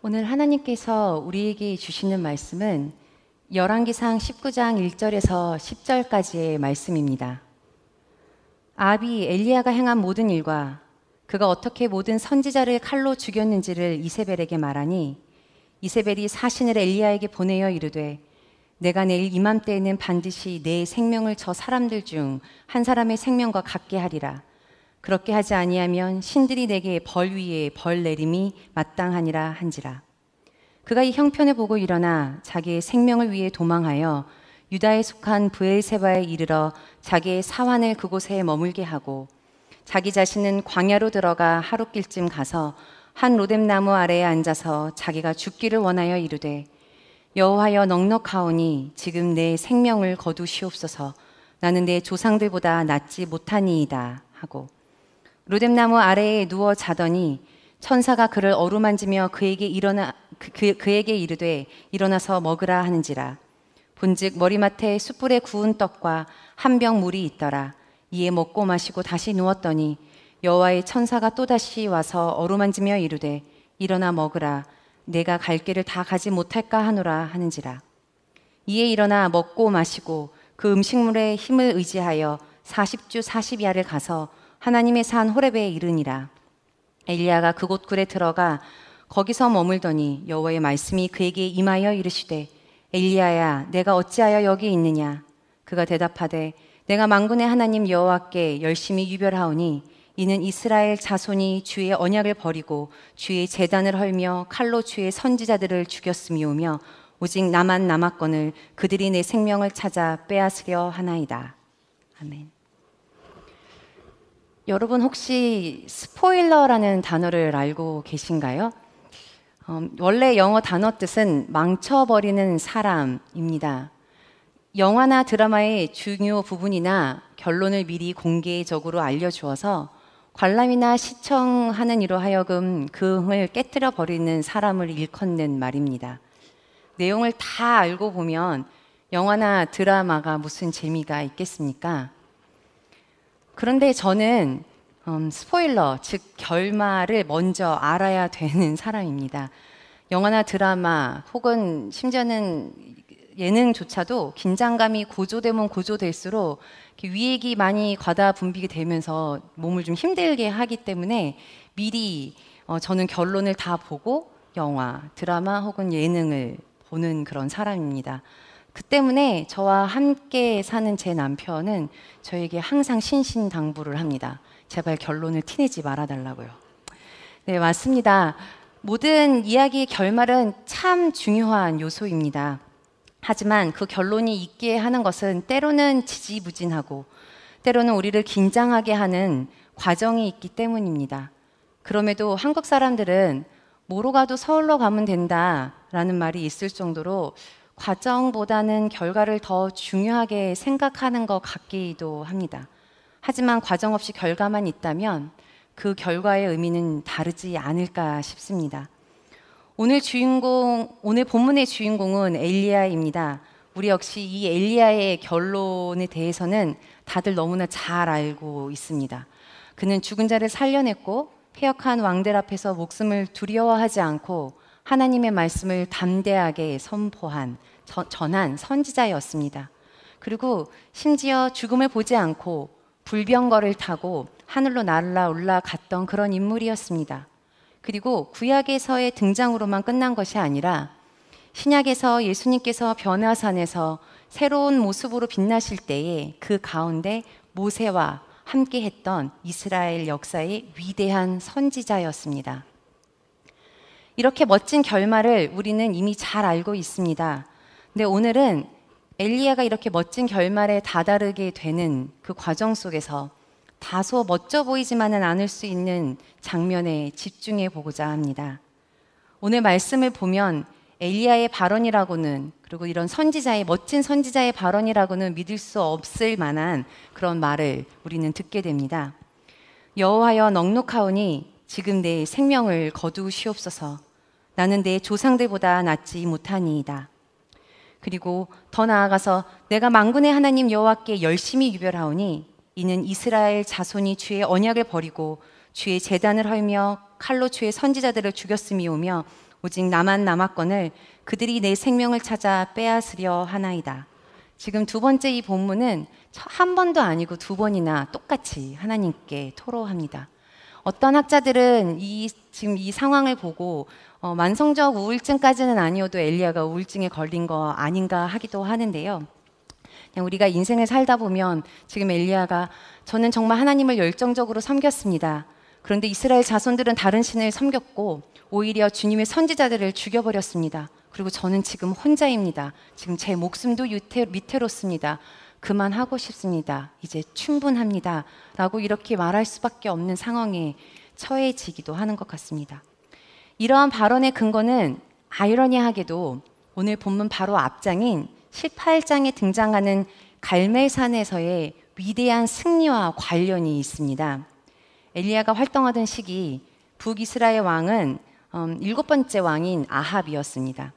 오늘 하나님께서 우리에게 주시는 말씀은 열왕기상 19장 1절에서 10절까지의 말씀입니다. 아비 엘리야가 행한 모든 일과 그가 어떻게 모든 선지자를 칼로 죽였는지를 이세벨에게 말하니 이세벨이 사신을 엘리야에게 보내어 이르되 내가 내일 이맘때에는 반드시 내 생명을 저 사람들 중 한 사람의 생명과 같게 하리라. 그렇게 하지 아니하면 신들이 내게 벌 위에 벌 내림이 마땅하니라 한지라. 그가 이 형편을 보고 일어나 자기의 생명을 위해 도망하여 유다에 속한 브엘세바에 이르러 자기의 사환을 그곳에 머물게 하고 자기 자신은 광야로 들어가 하룻길쯤 가서 한 로뎀나무 아래에 앉아서 자기가 죽기를 원하여 이르되 여호와여 넉넉하오니 지금 내 생명을 거두시옵소서 나는 내 조상들보다 낫지 못하니이다 하고 로뎀나무 아래에 누워 자더니 천사가 그를 어루만지며 그에게 일어나 그, 그, 그에게 이르되 일어나서 먹으라 하는지라. 본즉 머리맡에 숯불에 구운 떡과 한 병 물이 있더라. 이에 먹고 마시고 다시 누웠더니 여호와의 천사가 또다시 와서 어루만지며 이르되 일어나 먹으라. 내가 갈 길을 다 가지 못할까 하노라 하는지라. 이에 일어나 먹고 마시고 그 음식물의 힘을 의지하여 40주 40야를 가서 하나님의 산 호렙에 이르니라. 엘리야가 그곳 굴에 들어가 거기서 머물더니 여호와의 말씀이 그에게 임하여 이르시되 엘리야야 내가 어찌하여 여기 있느냐 그가 대답하되 내가 만군의 하나님 여호와께 열심히 유별하오니 이는 이스라엘 자손이 주의 언약을 버리고 주의 재단을 헐며 칼로 주의 선지자들을 죽였음이오며 오직 나만 남았거늘 그들이 내 생명을 찾아 빼앗으려 하나이다. 아멘. 여러분 혹시 스포일러라는 단어를 알고 계신가요? 음, 원래 영어 단어 뜻은 망쳐버리는 사람입니다. 영화나 드라마의 중요 부분이나 결론을 미리 공개적으로 알려주어서 관람이나 시청하는 이로 하여금 그 흥을 깨뜨려 버리는 사람을 일컫는 말입니다. 내용을 다 알고 보면 영화나 드라마가 무슨 재미가 있겠습니까? 그런데 저는 음, 스포일러, 즉 결말을 먼저 알아야 되는 사람입니다. 영화나 드라마 혹은 심지어는 예능조차도 긴장감이 고조되면 고조될수록 위액이 많이 과다 분비가 되면서 몸을 좀 힘들게 하기 때문에 미리 어, 저는 결론을 다 보고 영화, 드라마 혹은 예능을 보는 그런 사람입니다. 그 때문에 저와 함께 사는 제 남편은 저에게 항상 신신당부를 합니다. 제발 결론을 티내지 말아달라고요. 네, 맞습니다. 모든 이야기의 결말은 참 중요한 요소입니다. 하지만 그 결론이 있게 하는 것은 때로는 지지부진하고 때로는 우리를 긴장하게 하는 과정이 있기 때문입니다. 그럼에도 한국 사람들은 뭐로 가도 서울로 가면 된다라는 말이 있을 정도로 과정보다는 결과를 더 중요하게 생각하는 것 같기도 합니다. 하지만 과정 없이 결과만 있다면 그 결과의 의미는 다르지 않을까 싶습니다. 오늘 주인공, 오늘 본문의 주인공은 엘리야입니다. 우리 역시 이 엘리야의 결론에 대해서는 다들 너무나 잘 알고 있습니다. 그는 죽은 자를 살려냈고 폐역한 왕들 앞에서 목숨을 두려워하지 않고 하나님의 말씀을 담대하게 선포한 전한 선지자였습니다. 그리고 심지어 죽음을 보지 않고 불병거를 타고 하늘로 날아 올라갔던 그런 인물이었습니다. 그리고 구약에서의 등장으로만 끝난 것이 아니라 신약에서 예수님께서 변화산에서 새로운 모습으로 빛나실 때에 그 가운데 모세와 함께 했던 이스라엘 역사의 위대한 선지자였습니다. 이렇게 멋진 결말을 우리는 이미 잘 알고 있습니다. 근데 오늘은 엘리야가 이렇게 멋진 결말에 다다르게 되는 그 과정 속에서 다소 멋져 보이지만은 않을 수 있는 장면에 집중해 보고자 합니다. 오늘 말씀을 보면 엘리야의 발언이라고는 그리고 이런 선지자의 멋진 선지자의 발언이라고는 믿을 수 없을 만한 그런 말을 우리는 듣게 됩니다. 여호와여 넉넉하오니 지금 내 생명을 거두시옵소서. 나는 내 조상들보다 낫지 못하니이다. 그리고 더 나아가서 내가 만군의 하나님 여호와께 열심히 유별하오니 이는 이스라엘 자손이 주의 언약을 버리고 주의 재단을 헐며 칼로 주의 선지자들을 죽였음이오며 오직 나만 남았건을 그들이 내 생명을 찾아 빼앗으려 하나이다. 지금 두 번째 이 본문은 한 번도 아니고 두 번이나 똑같이 하나님께 토로합니다. 어떤 학자들은 이 지금 이 상황을 보고 어, 만성적 우울증까지는 아니어도 엘리야가 우울증에 걸린 거 아닌가 하기도 하는데요. 그냥 우리가 인생을 살다 보면 지금 엘리야가 저는 정말 하나님을 열정적으로 섬겼습니다. 그런데 이스라엘 자손들은 다른 신을 섬겼고 오히려 주님의 선지자들을 죽여버렸습니다. 그리고 저는 지금 혼자입니다. 지금 제 목숨도 유태, 위태롭습니다. 그만하고 싶습니다. 이제 충분합니다. 라고 이렇게 말할 수밖에 없는 상황에 처해지기도 하는 것 같습니다. 이러한 발언의 근거는 아이러니하게도 오늘 본문 바로 앞장인 18장에 등장하는 갈멜산에서의 위대한 승리와 관련이 있습니다. 엘리야가 활동하던 시기 북이스라엘 왕은 음, 일곱 번째 왕인 아합이었습니다.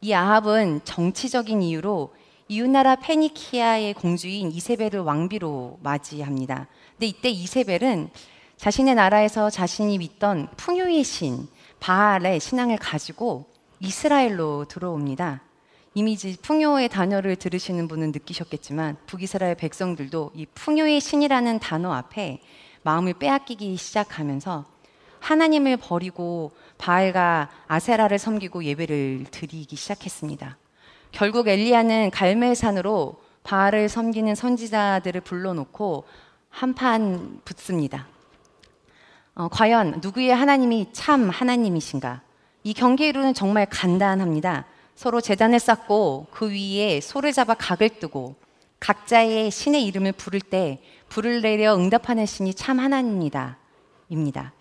이 아합은 정치적인 이유로 이웃나라 페니키아의 공주인 이세벨을 왕비로 맞이합니다. 근데 이때 이세벨은 자신의 나라에서 자신이 믿던 풍요의 신 바알의 신앙을 가지고 이스라엘로 들어옵니다. 이미 풍요의 단어를 들으시는 분은 느끼셨겠지만 북이스라엘 백성들도 이 풍요의 신이라는 단어 앞에 마음을 빼앗기기 시작하면서 하나님을 버리고 바알과 아세라를 섬기고 예배를 드리기 시작했습니다. 결국 엘리야는 갈멜산으로 바알을 섬기는 선지자들을 불러놓고 한판 붙습니다. 어, 과연 누구의 하나님이 참 하나님이신가? 이 경계 이루는 정말 간단합니다. 서로 재단을 쌓고 그 위에 소를 잡아 각을 뜨고 각자의 신의 이름을 부를 때 불을 내려 응답하는 신이 참 하나님이다. 입니다.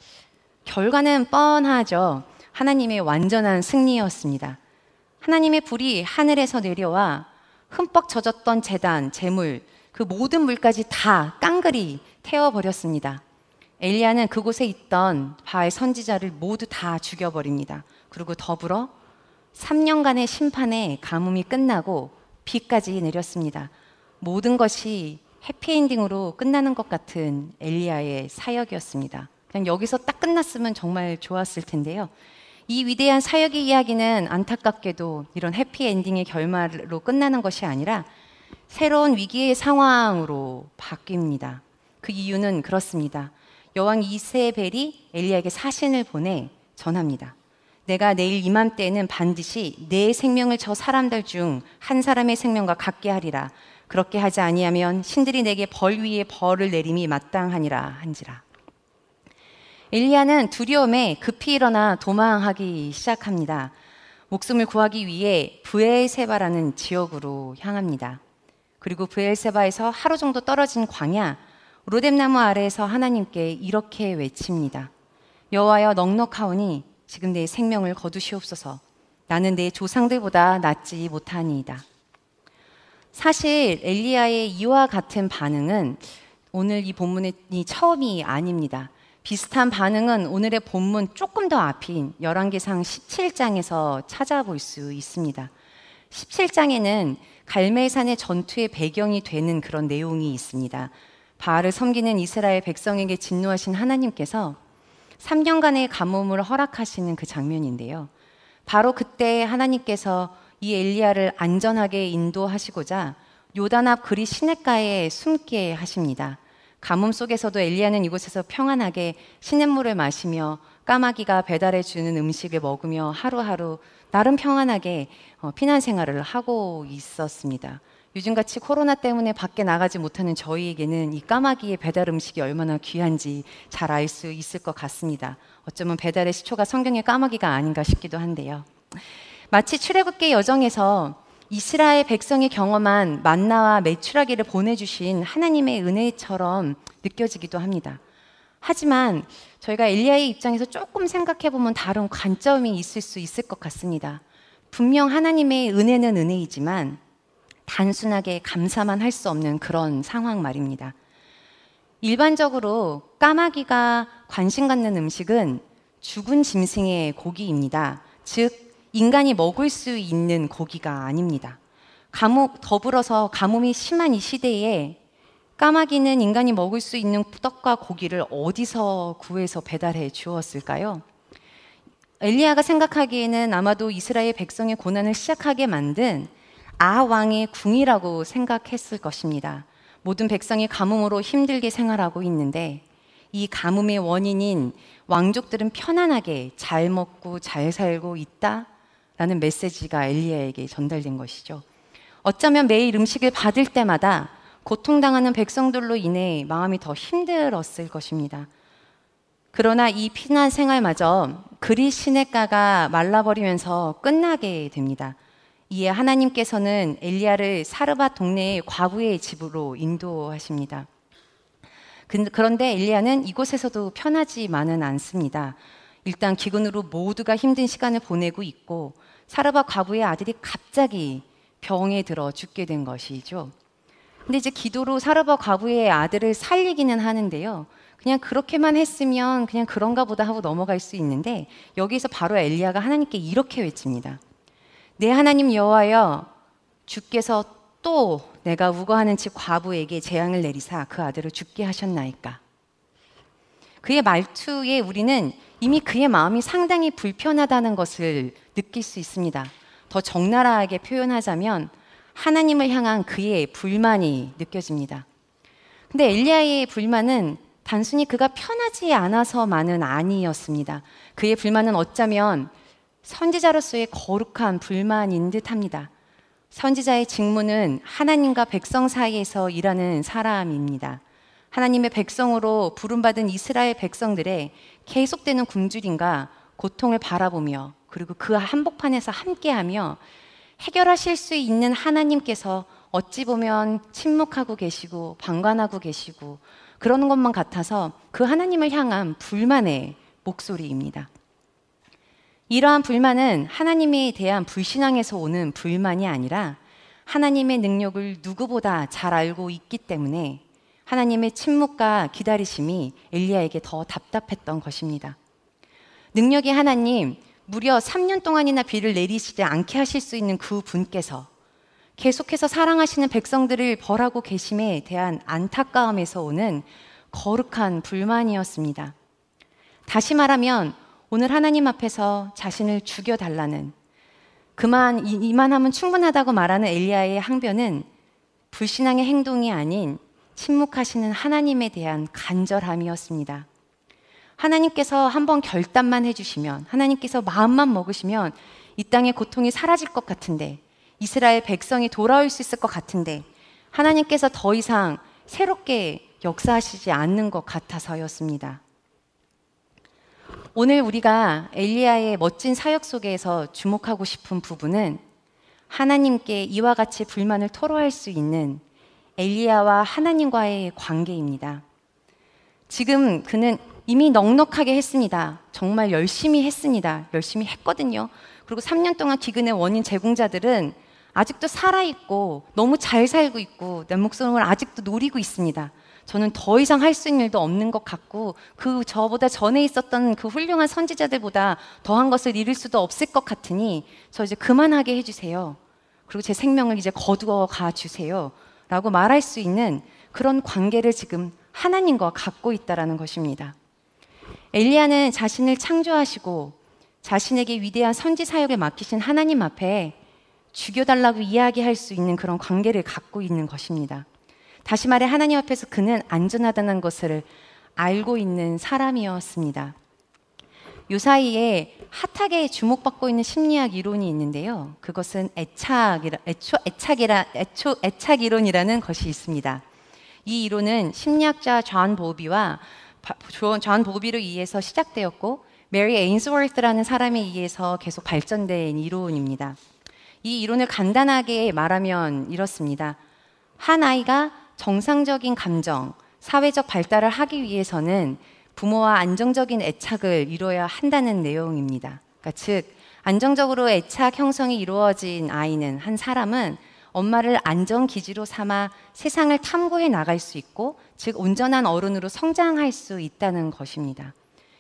결과는 뻔하죠. 하나님의 완전한 승리였습니다. 하나님의 불이 하늘에서 내려와 흠뻑 젖었던 재단, 재물, 그 모든 물까지 다 깡그리 태워버렸습니다. 엘리야는 그곳에 있던 바알 선지자를 모두 다 죽여버립니다. 그리고 더불어 3년간의 심판의 가뭄이 끝나고 비까지 내렸습니다. 모든 것이 해피엔딩으로 끝나는 것 같은 엘리야의 사역이었습니다. 그냥 여기서 딱 끝났으면 정말 좋았을 텐데요. 이 위대한 사역의 이야기는 안타깝게도 이런 해피엔딩의 결말로 끝나는 것이 아니라 새로운 위기의 상황으로 바뀝니다. 그 이유는 그렇습니다. 여왕 이세벨이 엘리야에게 사신을 보내 전합니다. 내가 내일 이맘때에는 반드시 내 생명을 저 사람들 중 한 사람의 생명과 같게 하리라. 그렇게 하지 아니하면 신들이 내게 벌 위에 벌을 내림이 마땅하니라 한지라. 엘리야는 두려움에 급히 일어나 도망하기 시작합니다. 목숨을 구하기 위해 부엘세바라는 지역으로 향합니다. 그리고 부엘세바에서 하루 정도 떨어진 광야 로뎀나무 아래에서 하나님께 이렇게 외칩니다. 여호와여 넉넉하오니 지금 내 생명을 거두시옵소서. 나는 내 조상들보다 낫지 못하니이다. 사실 엘리야의 이와 같은 반응은 오늘 이 본문이 처음이 아닙니다. 비슷한 반응은 오늘의 본문 조금 더 앞인 열왕기상 17장에서 찾아볼 수 있습니다. 17장에는 갈멜산의 전투의 배경이 되는 그런 내용이 있습니다. 바알을 섬기는 이스라엘 백성에게 진노하신 하나님께서 3년간의 가뭄을 허락하시는 그 장면인데요. 바로 그때 하나님께서 이 엘리야를 안전하게 인도하시고자 요단 앞 그리 시냇가에 숨게 하십니다. 가뭄 속에서도 엘리야는 이곳에서 평안하게 시냇물을 마시며 까마귀가 배달해 주는 음식을 먹으며 하루하루 나름 평안하게 어, 피난 생활을 하고 있었습니다. 요즘같이 코로나 때문에 밖에 나가지 못하는 저희에게는 이 까마귀의 배달 음식이 얼마나 귀한지 잘 알 수 있을 것 같습니다. 어쩌면 배달의 시초가 성경의 까마귀가 아닌가 싶기도 한데요. 마치 출애굽기 여정에서 이스라엘 백성이 경험한 만나와 메추라기를 보내주신 하나님의 은혜처럼 느껴지기도 합니다. 하지만 저희가 엘리야의 입장에서 조금 생각해 보면 다른 관점이 있을 수 있을 것 같습니다. 분명 하나님의 은혜는 은혜이지만 단순하게 감사만 할 수 없는 그런 상황 말입니다. 일반적으로 까마귀가 관심 갖는 음식은 죽은 짐승의 고기입니다. 즉, 인간이 먹을 수 있는 고기가 아닙니다. 가뭄, 더불어서 가뭄이 심한 이 시대에 까마귀는 인간이 먹을 수 있는 떡과 고기를 어디서 구해서 배달해 주었을까요? 엘리야가 생각하기에는 아마도 이스라엘 백성의 고난을 시작하게 만든 아 왕의 궁이라고 생각했을 것입니다. 모든 백성이 가뭄으로 힘들게 생활하고 있는데 이 가뭄의 원인인 왕족들은 편안하게 잘 먹고 잘 살고 있다 라는 메시지가 엘리야에게 전달된 것이죠. 어쩌면 매일 음식을 받을 때마다 고통당하는 백성들로 인해 마음이 더 힘들었을 것입니다. 그러나 이 피난 생활마저 그리 시냇가가 말라버리면서 끝나게 됩니다. 이에 하나님께서는 엘리야를 사르밧 동네의 과부의 집으로 인도하십니다. 그런데 엘리야는 이곳에서도 편하지만은 않습니다. 일단 기근으로 모두가 힘든 시간을 보내고 있고 사르밧 과부의 아들이 갑자기 병에 들어 죽게 된 것이죠. 근데 이제 기도로 사르밧 과부의 아들을 살리기는 하는데요. 그냥 그렇게만 했으면 그냥 그런가 보다 하고 넘어갈 수 있는데 여기서 바로 엘리야가 하나님께 이렇게 외칩니다. 내 하나님 여호와여 주께서 또 내가 우거하는 집 과부에게 재앙을 내리사 그 아들을 죽게 하셨나이까. 그의 말투에 우리는 이미 그의 마음이 상당히 불편하다는 것을 느낄 수 있습니다. 더 적나라하게 표현하자면 하나님을 향한 그의 불만이 느껴집니다. 근데 엘리야의 불만은 단순히 그가 편하지 않아서만은 아니었습니다. 그의 불만은 어쩌면 선지자로서의 거룩한 불만인 듯합니다. 선지자의 직무는 하나님과 백성 사이에서 일하는 사람입니다. 하나님의 백성으로 부름받은 이스라엘 백성들의 계속되는 굶주림과 고통을 바라보며 그리고 그 한복판에서 함께하며 해결하실 수 있는 하나님께서 어찌 보면 침묵하고 계시고 방관하고 계시고 그러는 것만 같아서 그 하나님을 향한 불만의 목소리입니다. 이러한 불만은 하나님에 대한 불신앙에서 오는 불만이 아니라 하나님의 능력을 누구보다 잘 알고 있기 때문에 하나님의 침묵과 기다리심이 엘리야에게 더 답답했던 것입니다. 능력의 하나님, 무려 3년 동안이나 비를 내리시지 않게 하실 수 있는 그 분께서 계속해서 사랑하시는 백성들을 벌하고 계심에 대한 안타까움에서 오는 거룩한 불만이었습니다. 다시 말하면 오늘 하나님 앞에서 자신을 죽여달라는 그만 이만하면 충분하다고 말하는 엘리야의 항변은 불신앙의 행동이 아닌 침묵하시는 하나님에 대한 간절함이었습니다. 하나님께서 한번 결단만 해주시면, 하나님께서 마음만 먹으시면 이 땅의 고통이 사라질 것 같은데, 이스라엘 백성이 돌아올 수 있을 것 같은데, 하나님께서 더 이상 새롭게 역사하시지 않는 것 같아서였습니다. 오늘 우리가 엘리야의 멋진 사역 속에서 주목하고 싶은 부분은 하나님께 이와 같이 불만을 토로할 수 있는 엘리야와 하나님과의 관계입니다. 지금 그는 이미 넉넉하게 했습니다. 정말 열심히 했습니다. 열심히 했거든요. 그리고 3년 동안 기근의 원인 제공자들은 아직도 살아있고 너무 잘 살고 있고 내 목숨을 아직도 노리고 있습니다. 저는 더 이상 할 수 있는 일도 없는 것 같고 그 저보다 전에 있었던 그 훌륭한 선지자들보다 더한 것을 이룰 수도 없을 것 같으니 저 이제 그만하게 해주세요. 그리고 제 생명을 이제 거두어 가 주세요. 라고 말할 수 있는 그런 관계를 지금 하나님과 갖고 있다라는 것입니다. 엘리야는 자신을 창조하시고 자신에게 위대한 선지 사역을 맡기신 하나님 앞에 죽여달라고 이야기할 수 있는 그런 관계를 갖고 있는 것입니다. 다시 말해 하나님 앞에서 그는 안전하다는 것을 알고 있는 사람이었습니다. 요 사이에 핫하게 주목받고 있는 심리학 이론이 있는데요. 그것은 애착이라, 애초, 애착이라, 애초, 애착 이론이라는 것이 있습니다. 이 이론은 심리학자 존 볼비와 존 볼비로 의해서 시작되었고 메리 에인스워스라는 사람에 의해서 계속 발전된 이론입니다. 이 이론을 간단하게 말하면 이렇습니다. 한 아이가 정상적인 감정, 사회적 발달을 하기 위해서는 부모와 안정적인 애착을 이루어야 한다는 내용입니다. 그러니까 즉 안정적으로 애착 형성이 이루어진 아이는 한 사람은 엄마를 안정 기지로 삼아 세상을 탐구해 나갈 수 있고 즉 온전한 어른으로 성장할 수 있다는 것입니다.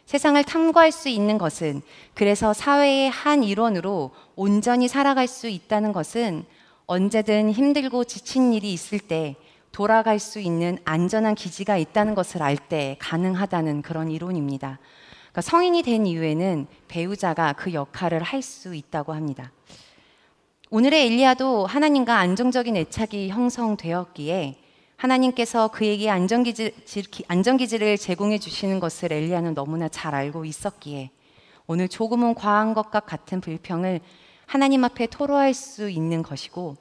세상을 탐구할 수 있는 것은 그래서 사회의 한 일원으로 온전히 살아갈 수 있다는 것은 언제든 힘들고 지친 일이 있을 때 돌아갈 수 있는 안전한 기지가 있다는 것을 알 때 가능하다는 그런 이론입니다. 그러니까 성인이 된 이후에는 배우자가 그 역할을 할 수 있다고 합니다. 오늘의 엘리야도 하나님과 안정적인 애착이 형성되었기에 하나님께서 그에게 안전기지, 안전기지를 제공해 주시는 것을 엘리야는 너무나 잘 알고 있었기에 오늘 조금은 과한 것과 같은 불평을 하나님 앞에 토로할 수 있는 것이고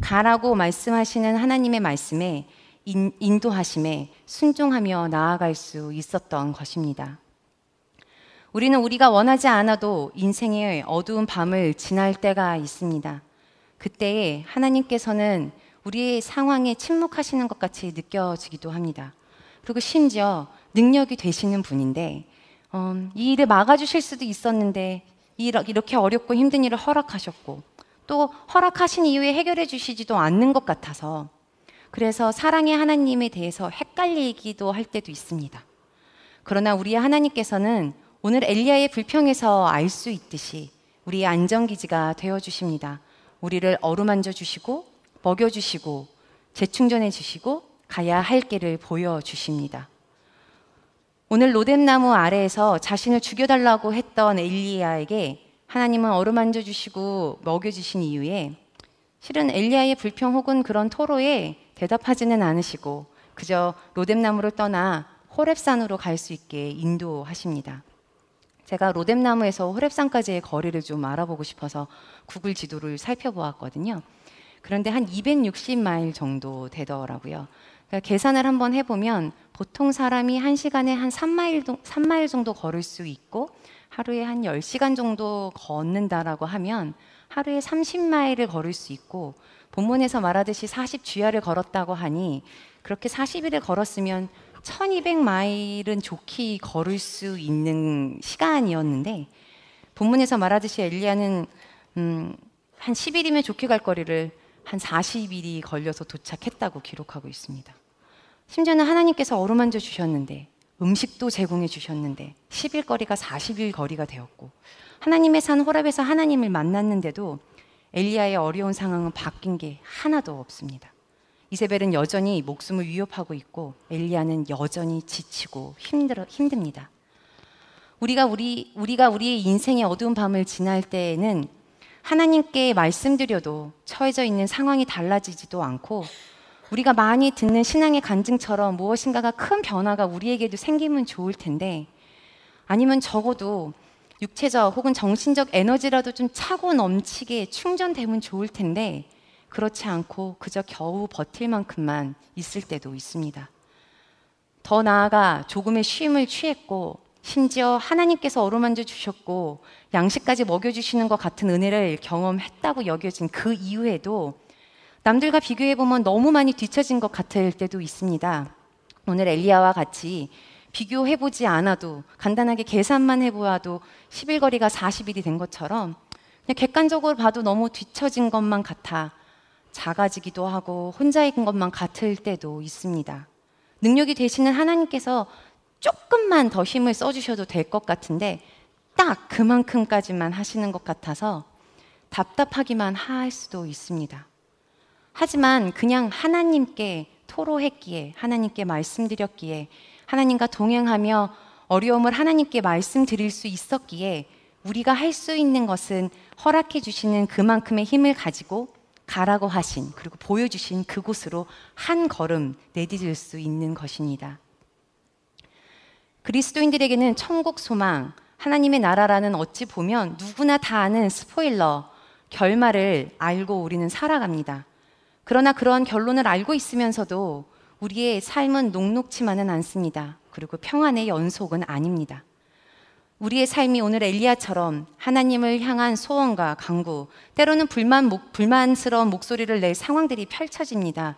가라고 말씀하시는 하나님의 말씀에 인, 인도하심에 순종하며 나아갈 수 있었던 것입니다. 우리는 우리가 원하지 않아도 인생의 어두운 밤을 지날 때가 있습니다. 그때에 하나님께서는 우리의 상황에 침묵하시는 것 같이 느껴지기도 합니다. 그리고 심지어 능력이 되시는 분인데 음, 이 일을 막아주실 수도 있었는데 이렇게 어렵고 힘든 일을 허락하셨고 또 허락하신 이후에 해결해 주시지도 않는 것 같아서 그래서 사랑의 하나님에 대해서 헷갈리기도 할 때도 있습니다. 그러나 우리의 하나님께서는 오늘 엘리야의 불평에서 알 수 있듯이 우리의 안정기지가 되어 주십니다. 우리를 어루만져 주시고 먹여 주시고 재충전해 주시고 가야 할 길을 보여 주십니다. 오늘 로뎀나무 아래에서 자신을 죽여달라고 했던 엘리야에게 하나님은 어루만져 주시고 먹여 주신 이후에 실은 엘리야의 불평 혹은 그런 토로에 대답하지는 않으시고 그저 로뎀나무를 떠나 호랩산으로 갈 수 있게 인도하십니다. 제가 로뎀나무에서 호랩산까지의 거리를 좀 알아보고 싶어서 구글 지도를 살펴보았거든요. 그런데 한 260마일 정도 되더라고요. 그러니까 계산을 한번 해보면 보통 사람이 한 시간에 한 3마일, 3마일 정도 걸을 수 있고 하루에 한 10시간 정도 걷는다라고 하면 하루에 30마일을 걸을 수 있고 본문에서 말하듯이 40주야를 걸었다고 하니 그렇게 40일을 걸었으면 1200마일은 좋게 걸을 수 있는 시간이었는데 본문에서 말하듯이 엘리야는 음, 한 10일이면 좋게 갈 거리를 한 40일이 걸려서 도착했다고 기록하고 있습니다. 심지어는 하나님께서 어루만져 주셨는데 음식도 제공해 주셨는데 10일 거리가 40일 거리가 되었고 하나님의 산 호랍에서 하나님을 만났는데도 엘리야의 어려운 상황은 바뀐 게 하나도 없습니다. 이세벨은 여전히 목숨을 위협하고 있고 엘리야는 여전히 지치고 힘들어 힘듭니다. 우리가 우리 우리가 우리의 인생의 어두운 밤을 지날 때에는 하나님께 말씀드려도 처해져 있는 상황이 달라지지도 않고 우리가 많이 듣는 신앙의 간증처럼 무엇인가가 큰 변화가 우리에게도 생기면 좋을 텐데 아니면 적어도 육체적 혹은 정신적 에너지라도 좀 차고 넘치게 충전되면 좋을 텐데 그렇지 않고 그저 겨우 버틸 만큼만 있을 때도 있습니다. 더 나아가 조금의 쉼을 취했고 심지어 하나님께서 어루만져 주셨고 양식까지 먹여주시는 것 같은 은혜를 경험했다고 여겨진 그 이후에도 남들과 비교해 보면 너무 많이 뒤처진 것 같을 때도 있습니다. 오늘 엘리야와 같이 비교해 보지 않아도 간단하게 계산만 해보아도 11거리가 40일이 된 것처럼 그냥 객관적으로 봐도 너무 뒤처진 것만 같아 작아지기도 하고 혼자인 것만 같을 때도 있습니다. 능력이 되시는 하나님께서 조금만 더 힘을 써주셔도 될 것 같은데 딱 그만큼까지만 하시는 것 같아서 답답하기만 할 수도 있습니다. 하지만 그냥 하나님께 토로했기에, 하나님께 말씀드렸기에, 하나님과 동행하며 어려움을 하나님께 말씀드릴 수 있었기에 우리가 할 수 있는 것은 허락해 주시는 그만큼의 힘을 가지고 가라고 하신 그리고 보여주신 그곳으로 한 걸음 내디딜 수 있는 것입니다. 그리스도인들에게는 천국 소망, 하나님의 나라라는 어찌 보면 누구나 다 아는 스포일러, 결말을 알고 우리는 살아갑니다. 그러나 그러한 결론을 알고 있으면서도 우리의 삶은 녹록치만은 않습니다. 그리고 평안의 연속은 아닙니다. 우리의 삶이 오늘 엘리야처럼 하나님을 향한 소원과 강구, 때로는 불만, 불만스러운 목소리를 낼 상황들이 펼쳐집니다.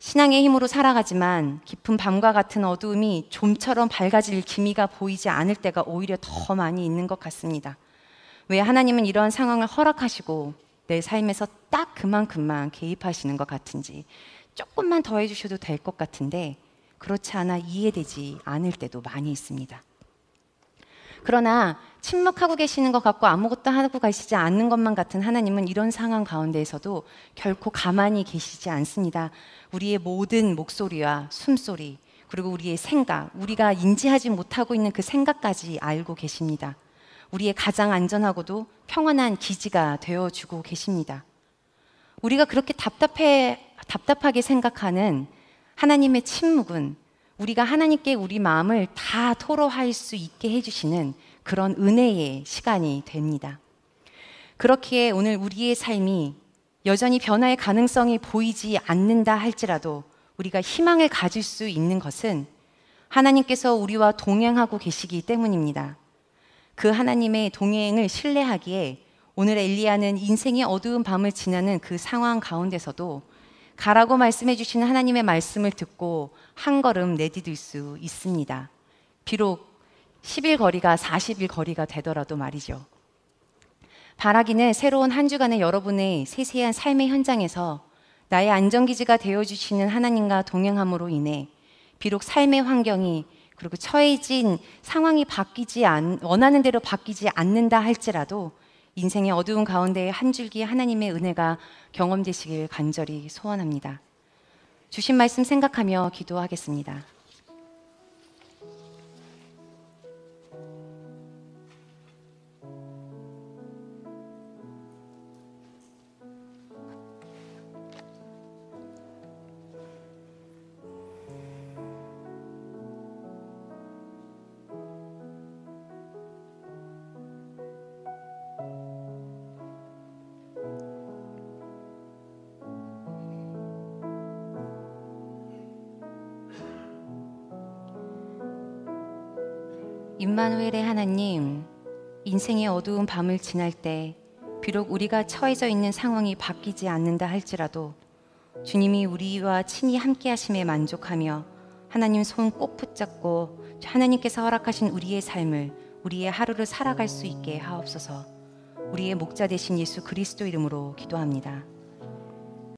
신앙의 힘으로 살아가지만 깊은 밤과 같은 어두움이 좀처럼 밝아질 기미가 보이지 않을 때가 오히려 더 많이 있는 것 같습니다. 왜 하나님은 이러한 상황을 허락하시고 내 삶에서 딱 그만큼만 개입하시는 것 같은지 조금만 더 해주셔도 될 것 같은데 그렇지 않아 이해되지 않을 때도 많이 있습니다. 그러나 침묵하고 계시는 것 같고 아무것도 하고 가시지 않는 것만 같은 하나님은 이런 상황 가운데에서도 결코 가만히 계시지 않습니다. 우리의 모든 목소리와 숨소리, 그리고 우리의 생각, 우리가 인지하지 못하고 있는 그 생각까지 알고 계십니다. 우리의 가장 안전하고도 평안한 기지가 되어 주고 계십니다. 우리가 그렇게 답답해 답답하게 생각하는 하나님의 침묵은 우리가 하나님께 우리 마음을 다 토로할 수 있게 해주시는 그런 은혜의 시간이 됩니다. 그렇기에 오늘 우리의 삶이 여전히 변화의 가능성이 보이지 않는다 할지라도 우리가 희망을 가질 수 있는 것은 하나님께서 우리와 동행하고 계시기 때문입니다. 그 하나님의 동행을 신뢰하기에 오늘 엘리야는 인생의 어두운 밤을 지나는 그 상황 가운데서도 가라고 말씀해 주시는 하나님의 말씀을 듣고 한 걸음 내디딜 수 있습니다. 비록 10일 거리가 40일 거리가 되더라도 말이죠. 바라기는 새로운 한 주간의 여러분의 세세한 삶의 현장에서 나의 안정기지가 되어주시는 하나님과 동행함으로 인해 비록 삶의 환경이 그리고 처해진 상황이 바뀌지 않, 원하는 대로 바뀌지 않는다 할지라도 인생의 어두운 가운데 한 줄기 하나님의 은혜가 경험되시길 간절히 소원합니다. 주신 말씀 생각하며 기도하겠습니다. 임마누엘의 하나님, 인생의 어두운 밤을 지날 때 비록 우리가 처해져 있는 상황이 바뀌지 않는다 할지라도 주님이 우리와 친히 함께 하심에 만족하며 하나님 손 꼭 붙잡고 하나님께서 허락하신 우리의 삶을 우리의 하루를 살아갈 수 있게 하옵소서. 우리의 목자 되신 예수 그리스도 이름으로 기도합니다.